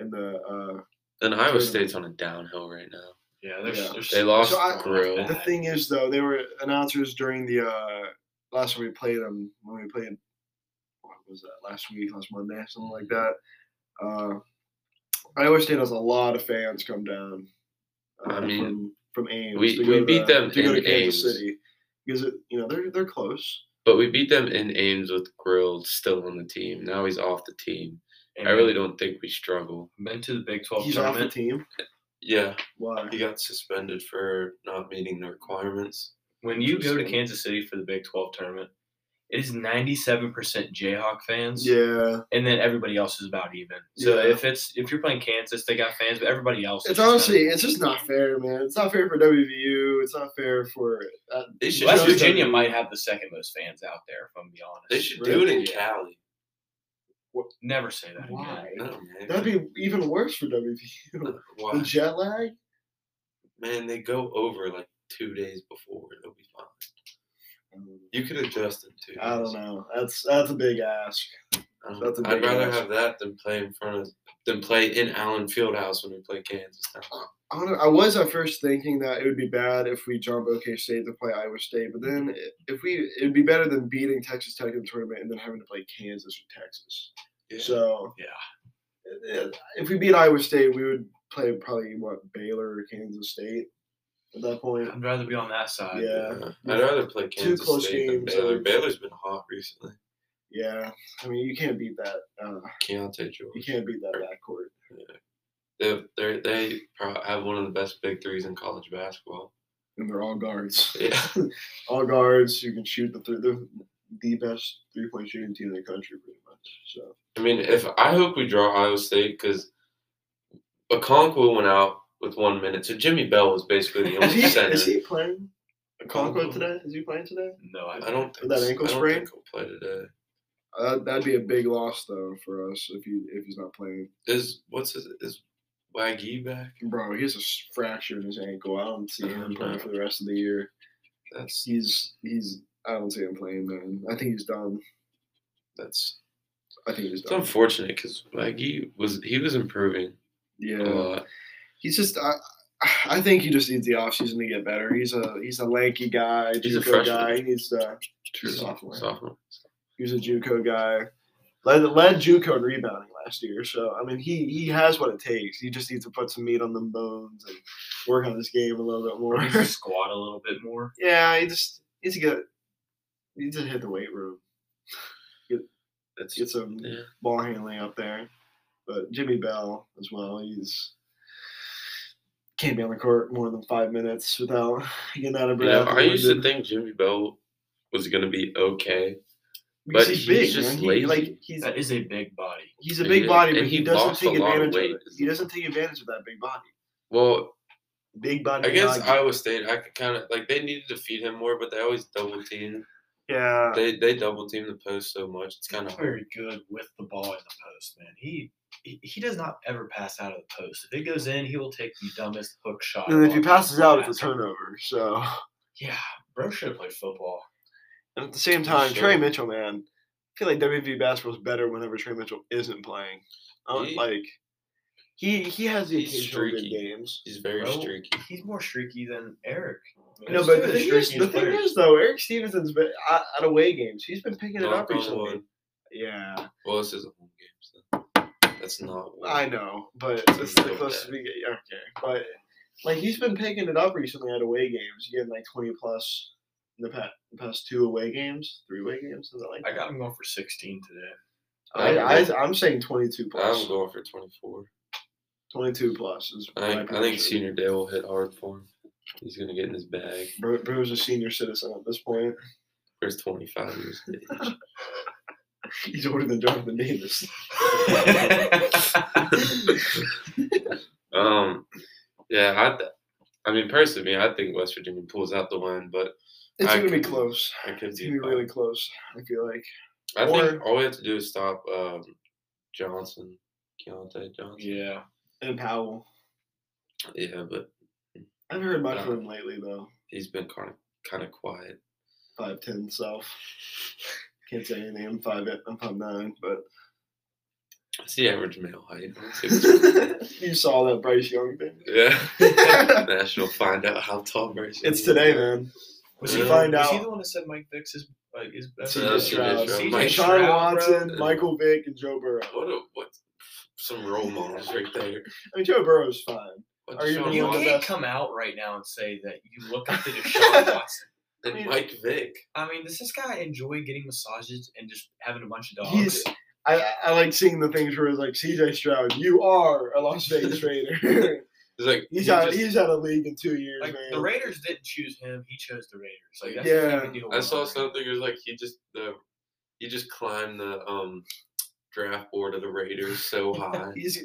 in the. Uh, And Iowa Tournament. State's on a downhill right now. Yeah, there's, Yeah. there's They lost So I- Grill. the thing is, though, they were announcers during the uh, last time we played them when we played. What was that? Last week, last Monday, something like that. Uh, Iowa State has a lot of fans come down. I mean, from, from Ames. we- to we go beat to, them to go to in Kansas Ames. City because it, you know they're they're close. But we beat them in Ames with Grill still on the team. Now he's off the team. and I really don't think we struggle. been to the Big Twelve He's off the tournament. team. Yeah, Why? he got suspended for not meeting the requirements. When you go to Kansas City for the Big Twelve tournament, it is ninety-seven percent Jayhawk fans. Yeah, and then everybody else is about even. So Yeah. if it's if you're playing Kansas, they got fans, but everybody else. it's just honestly kinda- it's just not fair, man. It's not fair for WVU. It's not fair for. Uh, They West do it- Virginia might have the second most fans out there, if I'm being honest. They should do it in Yeah. Cali. never say that Why? again. No. That'd be even worse for WVU. Why? The jet lag. Man, they go over like two days before. They'll be fine. You could adjust in two. I don't know. That's that's a big ask. Don't- That's a I'd rather ask. have that than play in front of than play in Allen Fieldhouse when we play Kansas. I, don't I was at first thinking that it would be bad if we jump OK State to play Iowa State, but then if we, it'd be better than beating Texas Tech in the tournament and then having to play Kansas or Texas. Yeah. So Yeah. if we beat Iowa State, we would play probably what Baylor or Kansas State at that point. I'd rather be on that side. Yeah. Yeah. I'd rather play Kansas close State than games, Baylor. like- Baylor's been hot recently. Yeah, I mean you can't beat that. Uh, Keyonte George. you can't beat that backcourt. They they they have one of the best big threes in college basketball. And they're all guards. Yeah. all guards You can shoot the three. They're the best three point shooting team in the country, pretty much. So I mean, if I hope we draw Iowa State because Okonkwo went out with one minute, so Jimmy Bell was basically the is only he center. is he playing? Okonkwo today? Is he playing today? No, I, I don't think That s- ankle I don't sprain? think he'll play today. Uh, that'd be a big loss though for us if he if he's not playing. Is what's his is Waggy back? Bro, he has a fracture in his ankle. I don't see him playing for the rest of the year. That's He's he's. I don't see him playing, man. I think he's done. that's I think he's done. it's unfortunate because Waggy was he was improving a Yeah, lot. He's just. I, I think he just needs the offseason to get better. He's a he's a lanky guy, He's a JUCO freshman. guy. He needs to. Uh, True sophomore. sophomore. He was a JUCO guy. Led led JUCO in rebounding last year. So I mean, he he has what it takes. He just needs to put some meat on them bones and work on his game a little bit more. needs to squat a little bit more. yeah, he just needs to get he needs to hit the weight room. That's Get some yeah. ball handling up there. But Jimmy Bell as well. He's can't be on the court more than five minutes without getting out of Yeah, breath. I used to think Jimmy Bell was gonna be okay. Because But he's, he's big, just man. He, lazy. like he's That is a big body. he's a big he- body, and but he, he doesn't take a lot of advantage of weight it. He doesn't take advantage of that big body. Well, Big body. I guess Nagi. Iowa State, I could kind of like they needed to feed him more, but they always double team. yeah. They they double team the post so much. It's kind of hard. very good with the ball in the post, man. He, he he does not ever pass out of the post. If it goes in, he will take the dumbest hook shot. And if he passes out, it's a turnover. So, Yeah, bro should have played football. and at the same He time, Trey. Mitchell, man, I feel like WV basketball is better whenever Trey Mitchell isn't playing. I don't- He- like he he has the He's occasional good streaky. games. He's very Bro, streaky. He's more streaky than Eric. I mean, No, but two the thing is, the thing is though, Eric Stevenson's been at, at away games. He's been picking it up recently. wood. Yeah, Well, this is a home game, so that's mm. not. what- I know, but It's the closest we get. Okay, but like he's been picking it up recently at away games. Getting like twenty plus in the past, the past two away games, three away games, something like I got him going for 16 today. I, I'm I, I'm saying 22 plus. I'm going for 24. 22 plus is I think, I think. Senior Day will hit hard for him. He's gonna get in his bag. Bro, bro's a senior citizen at this point. There's 25 years of age. He's older than Jonathan Daviss. Um, yeah, I, I mean, personally, I think West Virginia pulls out the win, but It's I gonna be close. I could It's be gonna be really close. I feel like. I think all we have to do is stop um, Johnson, Keyonte Johnson. yeah. And Powell. Yeah, but I haven't heard much Uh, from him lately though. he's been kind of kind of quiet. Five ten self. Can't say anything. I'm five. I'm five nine, but It's the average male height. Let's see what's- you saw that Bryce Young thing. yeah, National find out how tall Bryce. It's Young today, man. Was Yeah. he, Find was out. he the one that said Mike Vick's is, like, is best? CJ Uh, Stroud, CJ CJ Mike Sean Stroud, Watson, bro. Michael Vick, and Joe Burrow. What a what? Some role models right there. I mean, Joe Burrow's fine. What Are you You One of the Watson can't come out right now and say that you look up to Deshaun Watson. And Mike Vick? I mean, does this guy enjoy getting massages and just having a bunch of dogs? He's. I, I like seeing the things where it's like CJ Stroud, you are a Las Vegas Raider. It's like he's he had just- he's had a league in two years, like man. the Raiders didn't choose him; he chose the Raiders. Like that's Yeah. the deal I saw something. It was like he just the he just climbed the um draft board of the Raiders so high. He's,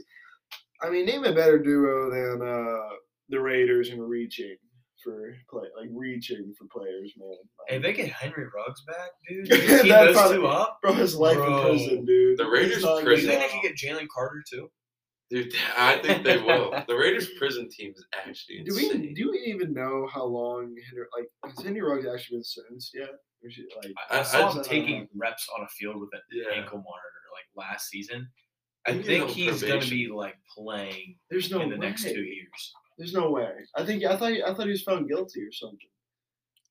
I mean, name a better duo than uh, the Raiders in reaching for play, like reaching for players, man. Hey, Like, they get Henry Ruggs back, dude. That's those probably- two up. bro, his life Bro. in prison, dude. The He's Raiders not Do you think they out. could get Jalen Carter too? Dude, I think they will. The Raiders prison team is actually Do we do we even know how long Henry like has Henry Ruggs actually been sentenced yet? Or is it like I, I I- saw I- him taking reps on a field with an Yeah. ankle monitor like last season. I think on he's going to be like playing there's no in the way. next two years. There's no way. I think I thought I thought he was found guilty or something.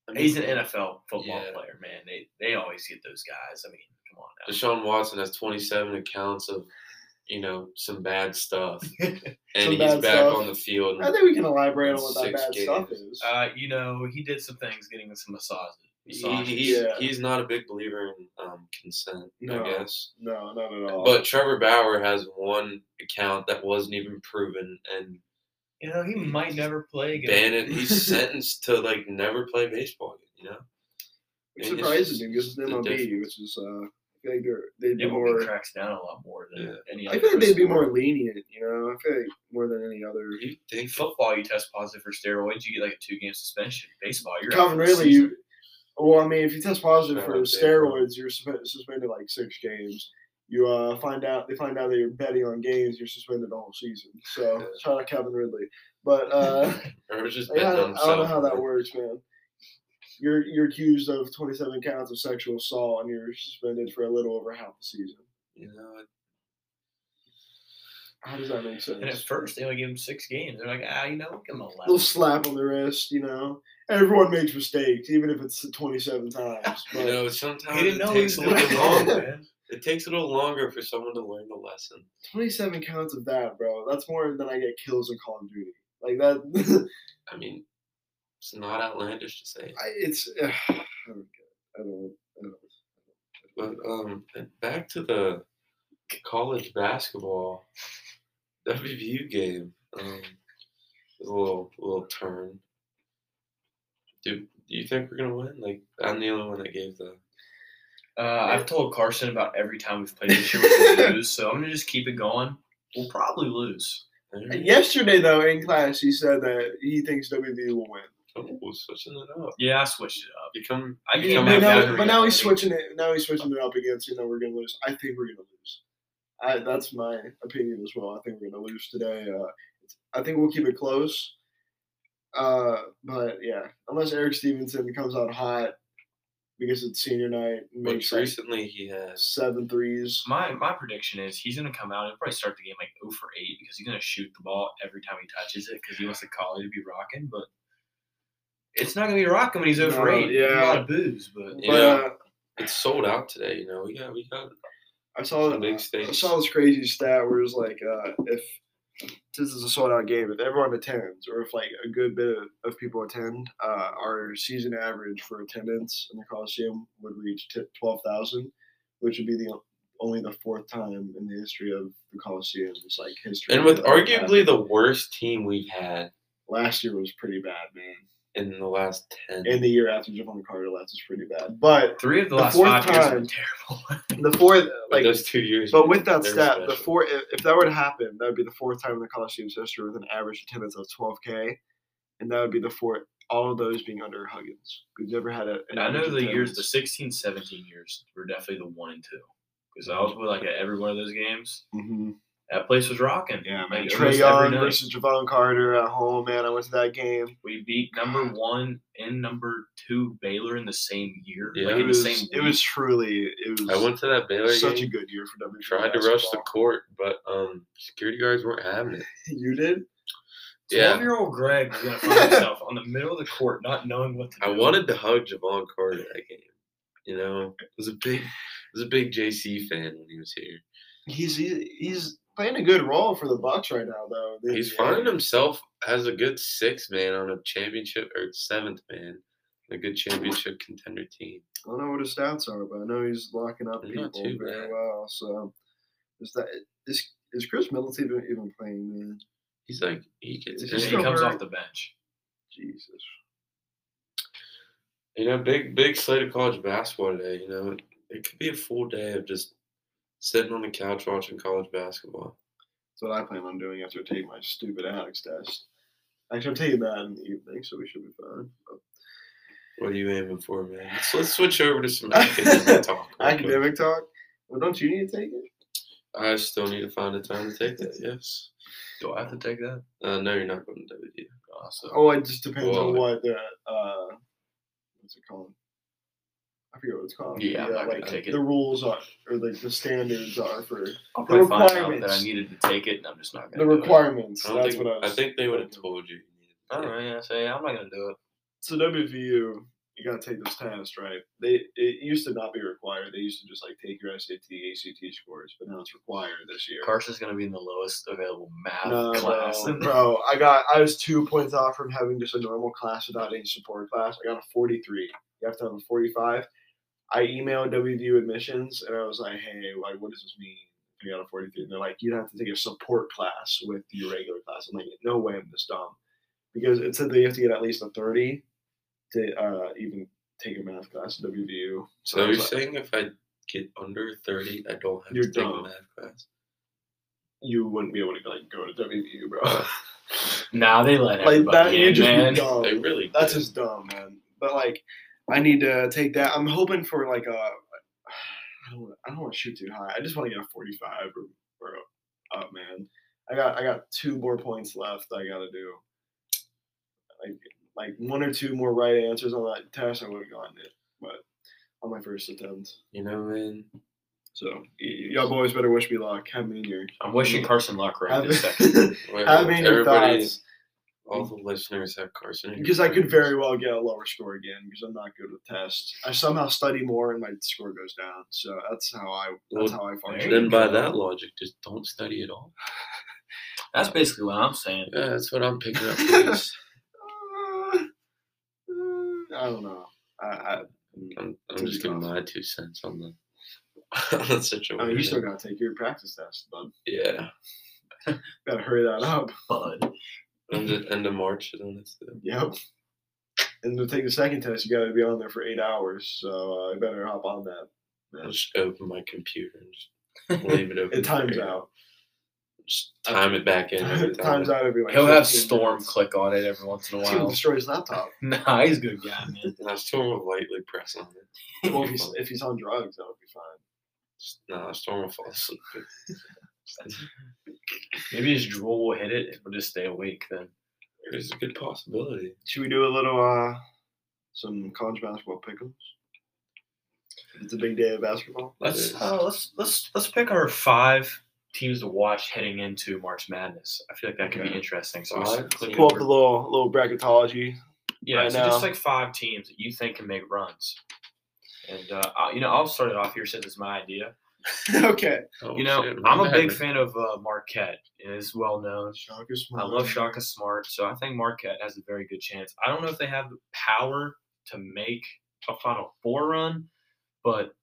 I mean, He's an NFL football Yeah. player, man. They they always get those guys. I mean, come on now. Deshaun Watson has 27 accounts of, you know, some bad stuff, and Some he's back stuff. on the field. I think we can elaborate on what that Six bad stuff is. Uh, you know, he did some things getting some massages. He, massages. he's, Yeah. he's not a big believer in um, consent, No. I guess. no, not at all. But Trevor Bauer has one account that wasn't even proven, and You know, he might never play again. Bannon, he's sentenced to like never play baseball again. You know, It And surprises me because it's an the MLB, difference. which is uh, I feel like they're they'd be MLB more. cracks down a lot more than Yeah. any I other. feel like they'd be more lenient. You know, I feel like more than any other. you think football, you test positive for steroids, you get like a two game suspension. Baseball, you're out Calvin for Ridley, you. Well, I mean, if you test positive for Steroids, you're suspe- suspended like six games. You uh, find out they find out that you're betting on games, you're suspended the whole season. So Yeah. shout out Calvin Ridley. But uh, or it was just I, don't, I don't know how that works, man. You're you're accused of 27 counts of sexual assault, and you're suspended for a little over half the season. You know, it- How does that make sense? And at first, they only give him six games. They're like, ah, you know, give him a little eleven. slap on the wrist, you know. Everyone makes mistakes, even if it's 27 times. you know, sometimes He didn't it know he takes was a doing little it wrong, longer. man. It takes a little longer for someone to learn the lesson. 27 counts of that, bro. That's more than I get kills in Call of Duty. Like that. I mean, it's not outlandish to say. I, it's. Uh, I don't get it. I don't. I don't. But um, back to the college basketball WVU game. Um, it was a little little turn. Do do Do you think we're gonna win? Like I'm the only one that gave the. Uh, I've told Carson about every time we've played this year we're gonna lose, so I'm gonna just keep it going. We'll probably lose. Yesterday, though, in class, he said that he thinks WVU will win. Oh, we're switching it up. Yeah, I switched it up. Become. I become can't But now, but now he's switching it. Now he's switching it up against. You know, we're gonna lose. I think we're gonna lose. I, that's my opinion as well. I think we're gonna lose today. Uh, I think we'll keep it close. Uh, but yeah, unless Eric Stevenson comes out hot because it's senior night, and Which makes like recently he has. seven threes. My my prediction is he's gonna come out and probably start the game like 0 for 8 because he's gonna shoot the ball every time he touches it because he wants the collie to be rocking, but it's not gonna be rocking when he's 0 for 8. yeah. A lot of booze, but Yeah. Uh, It's sold out today. You know. We got. We got. I saw Some big I saw this crazy stat where it's like uh, if this is a sold out game, if everyone attends, or if like a good bit of, of people attend, uh, our season average for attendance in the Coliseum would reach t- twelve thousand, which would be the only the fourth time in the history of the Coliseum's like history. And with arguably the worst team we've had last year was pretty bad, man. In the last ten. And the year after Jevon Carter left was pretty bad. But three of the, The last five years have been terrible. the fourth, like those two years. But with that stat, the four if, if that were to happen, that would be the fourth time in the Coliseum's history with an average attendance of 12k, and that would be the fourth. All of those being under Huggins. We've never had a. And I know the years, the 16, 17 years were definitely the one and two. Because I was with like at every one of those games. hmm That place was rocking. Yeah, man. almost Trey every Young versus Jevon Carter at home, man. I went to that game. We beat number one and number two Baylor in the same year. Yeah. like It in was. the same It was truly. It was. I went to that Baylor game. such game. a good year for WVU. tried to rush the court, but um, security guards weren't having it. You did. Yeah. Twelve year old Greg is gonna find himself on the middle of the court not knowing what to do. I wanted to hug Jevon Carter that game. You know, I was a big, I was a big JC fan when he was here. He's he's playing a good role for the Bucks right now, though. The He's NBA. finding himself as a good sixth man on a championship or seventh man, a good championship contender team. I don't know what his stats are, but I know he's locking up They're people too very bad. well. So is that is is Khris Middleton even, even playing, man? He's like he gets he he comes hurt? off the bench. Jesus. You know, big big slate of college basketball today. You know, it could be a full day of just sitting on the couch watching college basketball. That's what I plan on doing after I take my stupid ALEKS test. Actually, I'm taking that in the evening, so we should be fine. But What are you aiming for, man? Let's, let's switch over to some academic talk. academic talk. Well, don't you need to take it? I still need to find a time to take that. Yes. Do I have to take that? Uh, no, you're not going to WU. Awesome. Oh, it just depends on what the uh, what's it called? I forget what it's called. Yeah, I'm The, uh, not gonna like, take it. The rules are, or like the standards are for I'll the probably find out that I requirements. needed to take it, and I'm just not the gonna. do it. requirements. I, don't That's think, what I I, was. think they would have told you. you needed to All take it. yeah, say I'm not gonna do it. So WVU, you gotta take this test, right? They it used to not be required. They used to just like take your SAT, ACT scores, but now it's required this year. Carson's gonna be in the lowest available math No, class. bro, bro, I got I was two points off from having just a normal class without any support class. I got a 43. You have to have a 45. I emailed WVU admissions and I was like, hey, like, what does this mean? if You got a 43. And they're like, you'd have to take a support class with your regular class. I'm like, no way I'm this dumb. Because it said that you have to get at least a 30 to uh, even take a math class at WVU. So I you're was like, saying if I get under 30, I don't have You're to take dumb. a math class? you wouldn't be able to like go to WVU, bro. Nah, they let like everybody that, you in, just man. be dumb. They really That's did. just dumb, man. But like, I need to take that. I'm hoping for like a. I don't. I don't want to shoot too high. I just want to get a 45 or, or up, man. I got. I got two more points left. I got to do. Like, like one or two more right answers on that test, I would have gotten it. But on my first attempt, You know, man. so y- y'all boys better wish me luck. Have me in your. I'm wishing Carson luck right Have, this second. Have me in your thoughts. All the listeners have Carson. Because I could very well get a lower score again because I'm not good with tests. I somehow study more and my score goes down. So that's how I that's Well, how I function. Then by that logic, just don't study at all. That's basically what I'm saying. Yeah, that's what I'm picking up. from this. Uh, I don't know. I, I, I'm, I'm just giving my two cents on the on the situation. I mean, you still gotta take your practice test, bud. yeah. gotta hurry that up. Bud. End of, end of March is when it's due. Yep. And to take the second test, you got to be on there for eight hours. So uh, I better hop on that. I'll just open my computer and just leave it open. It times for- out. Just time it back in. every It times out every like He'll have Storm minutes. click on it every once in a It's gonna while. destroy his laptop. nah, he's a good guy, man. And I Storm will lightly press on it. well, if he's, if he's on drugs, that would be fine. Just- No, Storm will fall asleep. Maybe his drool will hit it and we'll just stay awake then. There's a good possibility. Should we do a little uh some college basketball pick'ems? It's a big day of basketball. Let's uh, let's let's let's pick our five teams to watch heading into March Madness. I feel like that could be interesting. So Five? let's click Pull up over- the little little bracketology. yeah, right so now. just like five teams that you think can make runs. And uh, you know, I'll start it off here since it's my idea. okay. Oh, You know, shit, I'm a big back. fan of uh, Marquette. It is well known. Shaka I love Shaka Smart, so I think Marquette has a very good chance. I don't know if they have the power to make a Final Four run, but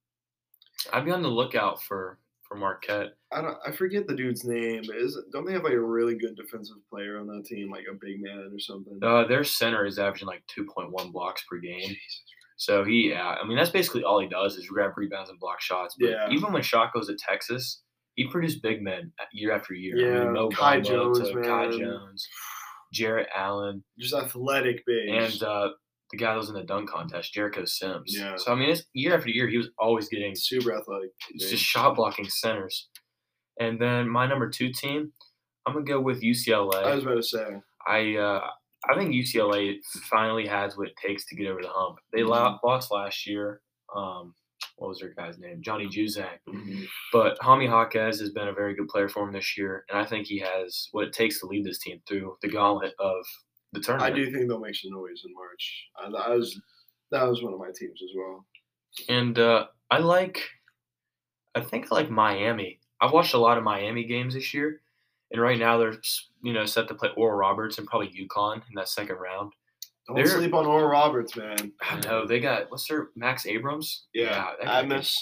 I'd be on the lookout for for Marquette. I don't. I forget the dude's name. Is don't they have like a really good defensive player on that team, like a big man or something? Uh, their center is averaging like 2.1 blocks per game. So he, yeah, I mean that's basically all he does is grab rebounds and block shots. But Yeah. even when Shaq goes at Texas, he produced big men year after year. I Yeah, mean, Mo Kai Bamba Jones, to Kai. Jones, Jarrett Allen, Just athletic big. and uh, the guy that was in the dunk contest, Jericho Sims. Yeah. So I mean, it's year after year, he was always getting super athletic. just shot blocking centers. And then my number two team, I'm gonna go with UCLA. I was about to say. I uh, I think UCLA finally has what it takes to get over the hump. They lo- lost last year. Um, what was their guy's name? Johnny Juzang. But Jaime Jaquez has been a very good player for him this year, and I think he has what it takes to lead this team through the gauntlet of the tournament. I do think they'll make some noise in March. I, I was that was one of my teams as well. And uh, I like, I think I like Miami. I've watched a lot of Miami games this year, and right now they're you know set to play Oral Roberts and probably UConn in that second round. Don't They're- sleep on Oral Roberts, man. I know they got what's their Max Abrams? Yeah, that guy can- Abmas,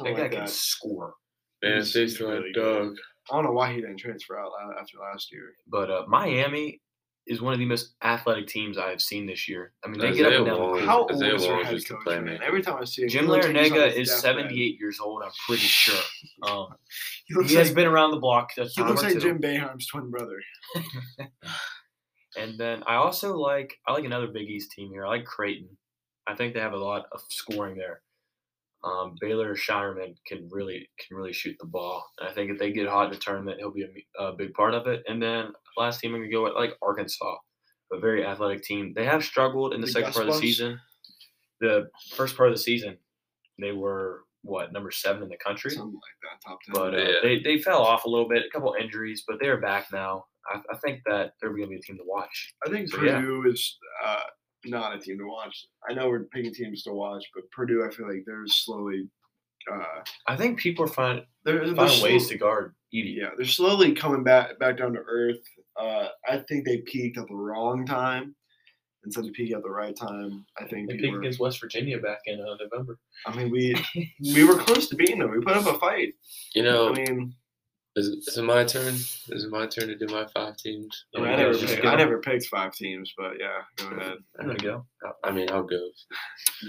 That guy like can score. Man, He's- they he's really a good. I don't know why he didn't transfer out after last year. But uh, Miami is one of the most athletic teams I have seen this year. I mean, they get up and down. the Wong- court. How old Isaiah is their head just a coach, man? Every time I see him, he Jim looks like he's on Larranaga is deathbed. 78 years old. I'm pretty sure. Um, He looks he has been around the block. A he looks like two. Jim Boeheim's twin brother. And then I also like I like another Big East team here. I like Creighton. I think they have a lot of scoring there. Um, Baylor Scheierman can really can really shoot the ball. And I think if they get hot in the tournament, he'll be a, a big part of it. And then last team I'm gonna go with like Arkansas, a very athletic team. They have struggled in the, The second part of the Gus season. The first part of the season, they were what number seven in the country. Something like that, top ten. But uh, Yeah. they, they fell off a little bit, a couple injuries, but they're back now. I, I think that they're going to be a team to watch. I think so, yeah. Purdue is uh, not a team to watch. I know we're picking teams to watch, but Purdue, I feel like they're slowly. Uh, I think people are find, they're, they're finding ways slow- to guard Edey. Yeah, they're slowly coming back back down to earth. Uh, I think they peaked at the wrong time instead of peaking at the right time. I think They people peaked against West Virginia back in uh, November. I mean, we we were close to beating them. We put up a fight. You know, I mean, is, it- is it my turn? Is it my turn to do my five teams? I, mean, I never just picked. I never picked five teams, but yeah, go ahead. I'm going to go. I mean, I'll go.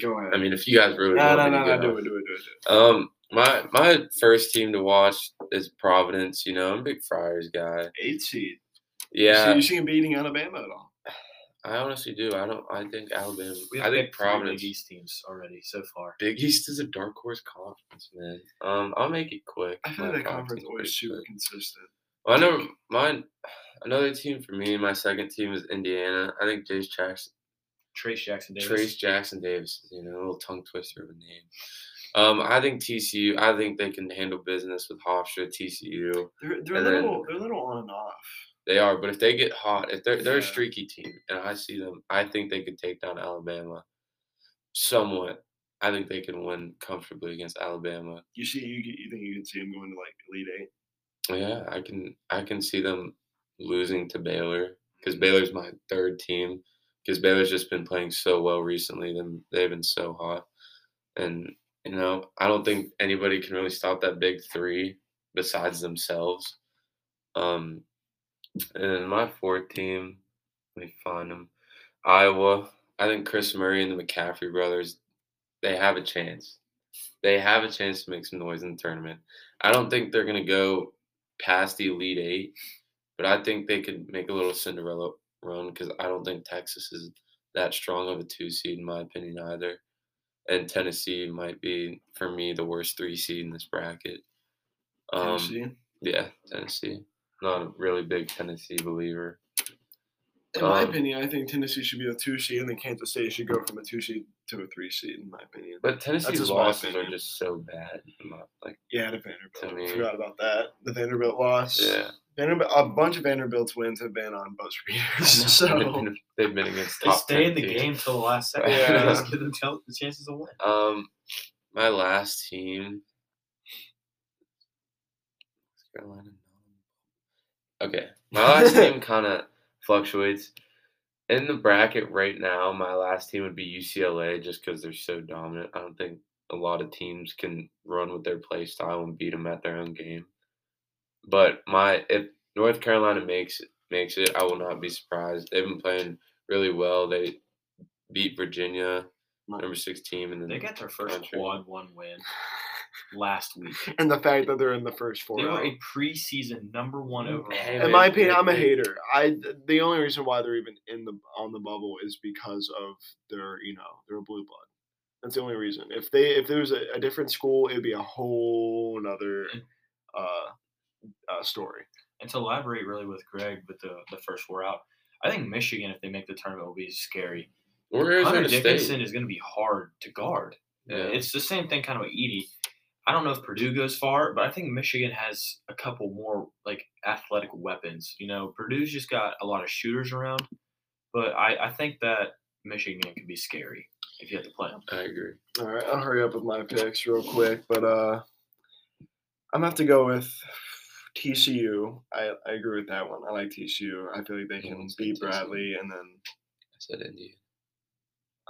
Go ahead. I mean, if you guys really no, want no, me no, to no, do it, do it, do it. Do it. Um, my my first team to watch is Providence. You know, I'm a big Friars guy. Eight seed. Yeah, So you see him beating Alabama at all? I honestly do. I don't. I think Alabama. We I think picked three Providence. Big East teams already so far. Big East is a dark horse conference, man. Um, I'll make it quick. I feel like that five conference teams always pretty super quick. consistent. Well, I know mine. Another team for me, my second team is Indiana. I think Jace Jackson, Trayce Jackson Davis. Trayce Jackson Davis, you know, a little tongue twister of a name. Um, I think TCU. I think they can handle business with Hofstra. TCU, They're they're a And then- little they're a little on and off. They are. But if they get hot, if they're they're a streaky team, and I see them, I think they could take down Alabama, somewhat. I think they can win comfortably against Alabama. You see, you you think you can see them going to like Elite Eight? Yeah, I can I can see them losing to Baylor because Baylor's my third team because Baylor's just been playing so well recently. Them they've been so hot, and you know I don't think anybody can really stop that big three besides themselves. Um, and my fourth team, let me find them. Iowa. I think Kris Murray and the McCaffrey brothers, they have a chance. They have a chance to make some noise in the tournament. I don't think they're gonna go past the Elite Eight, but I think they could make a little Cinderella run because I don't think Texas is that strong of a two seed in my opinion either. And Tennessee might be for me the worst three seed in this bracket. Um, Tennessee. yeah, Tennessee. Not a really big Tennessee believer. In my um, opinion, I think Tennessee should be a two seed, and then Kansas State should go from a two seed to a three seed. In my opinion. But Tennessee's just my losses are just so bad. Not, Like, Yeah, to Vanderbilt. To me- Forgot about that. The Vanderbilt loss. yeah, Vanderbilt. A bunch of Vanderbilt's wins have been on buzzer beaters. they've So been, they've been against They top stay 10 in the teams. game till the last second. Yeah. Just give them ch- the chances to win. Um, my last team. North Carolina. Okay, my last team kind of fluctuates. In the bracket right now, my last team would be UCLA just because they're so dominant. I don't think a lot of teams can run with their play style and beat them at their own game. But my if North Carolina makes it, makes it, I will not be surprised. They've been playing really well. They beat Virginia, number six team, and then They got their first Country. quad one win last week. and the fact that they're in the first four. They were a preseason number one overall. In my opinion, I'm a hater. I the only reason why they're even in the on the bubble is because of their you know they're a blue blood. That's the only reason. If they if there was a, a different school, it'd be a whole another uh, uh, story. And to elaborate really with Greg with the, the first four out, I think Michigan, if they make the tournament, will be scary. Or Hunter Arizona Dickinson State. is going to be hard to guard. Yeah. It's the same thing kind of with Edey. I don't know if Purdue goes far, but I think Michigan has a couple more like athletic weapons. You know, Purdue's just got a lot of shooters around, but I, I think that Michigan can be scary if you have to play them. I agree. All right, I'll hurry up with my picks real quick, but uh, I'm gonna have to go with TCU. I, I agree with that one. I like TCU. I feel like they can beat TCU. Bradley, and then I said Indiana.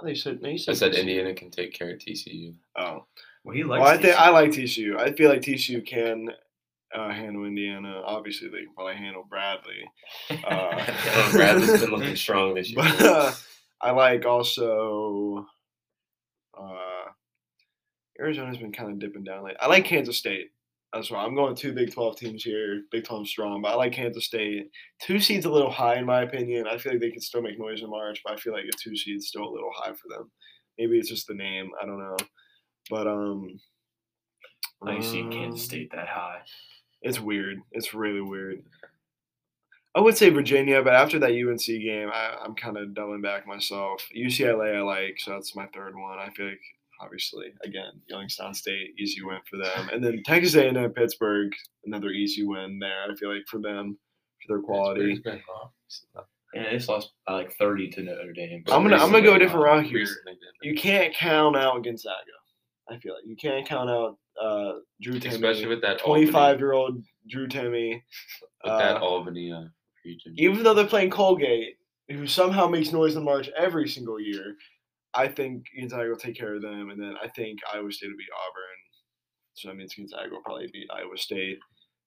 oh, they said no, you I said TCU. Indiana can take care of TCU. Oh, Well, he likes. well, I think. I like TCU. I feel like TCU can uh, handle Indiana. Obviously, they can probably handle Bradley. Uh, Bradley's been looking strong this year. But uh, I like also uh, Arizona's been kind of dipping down late. I like Kansas State. That's why I'm going two Big 12 teams here. Big 12 strong, but I like Kansas State. Two seeds a little high in my opinion. I feel like they could still make noise in March, but I feel like a two seed's still a little high for them. Maybe it's just the name. I don't know. But um, I ain't seen Kansas um, State that high. It's weird. It's really weird. I would say Virginia, but after that UNC game, I, I'm kind of doubling back myself. UCLA, I like, so that's my third one. I feel like, obviously, again, Youngstown State, easy win for them, and then Texas A&M, Pittsburgh, another easy win there. I feel like for them, for their quality. Pittsburgh's been hot recently. And they lost by like thirty to Notre Dame. I'm gonna I'm gonna go a different route here. You can't count out Gonzaga. I feel like you can't count out uh, Drew especially with that twenty-five-year-old Drew Timme. with uh, that Albany uh, region. even though they're playing Colgate, who somehow makes noise in March every single year, I think Gonzaga will take care of them, and then I think Iowa State will beat Auburn. So that means Gonzaga will probably beat Iowa State.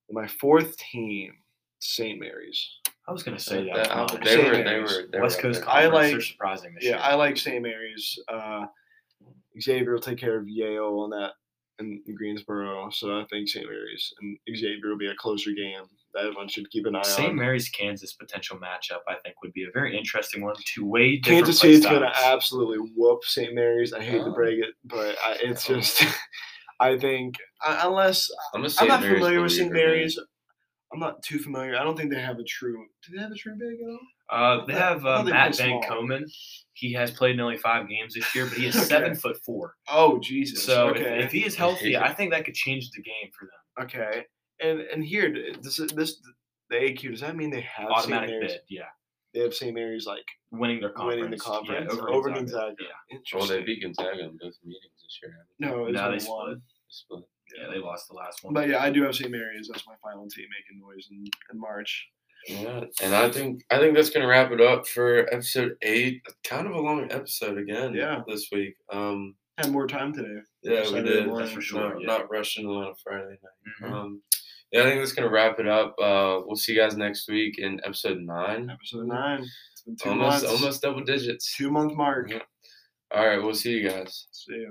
And my fourth team, St. Mary's. I was gonna say that. That- as well. uh, they were they were they were West Coast there. I Conference. like- they're surprising this Yeah, year. I like St. Mary's. Uh, Xavier will take care of Yale on that in Greensboro, so I think St. Mary's and Xavier will be a closer game that everyone should keep an eye St. on. St. Mary's Kansas potential matchup, I think, would be a very interesting one. Two way Kansas State's gonna absolutely whoop St. Mary's. I hate to Oh. break it, but I, it's Oh. just, I think uh, unless I'm, I'm not Mary's familiar with St. Mary's, I'm not too familiar. I don't think they have a true. Do they have a true big at all? Uh, they have uh, Matt play Van small. Komen. He has played in only five games this year, but he is Okay. seven foot four. Oh Jesus! So okay, if, if he is healthy, I think that could change the game for them. okay, and and here this is- this the AQ. Does that mean they have St. Automatic Mary's? bid, yeah, They have St. Mary's like winning their conference. winning the conference yeah, over, Gonzaga. Gonzaga. Yeah. Well, they beat Gonzaga in both meetings this year. no, it's No, they split. they? Split. yeah, they lost the last one. But yeah, I do have St. Mary's. That's my final team making noise in, in March. Yeah, and I think I think that's gonna wrap it up for episode eight. Kind of a long episode again. Yeah. this week. Um, Had more time today. yeah, we did. morning. That's for sure, Not, yeah. not rushing on a Friday night. Mhm. Um, yeah, I think that's gonna wrap it up. Uh, we'll see you guys next week in episode nine. Episode nine. It's been two almost months. almost double digits. Two month mark. Yeah. All right, we'll see you guys. See ya.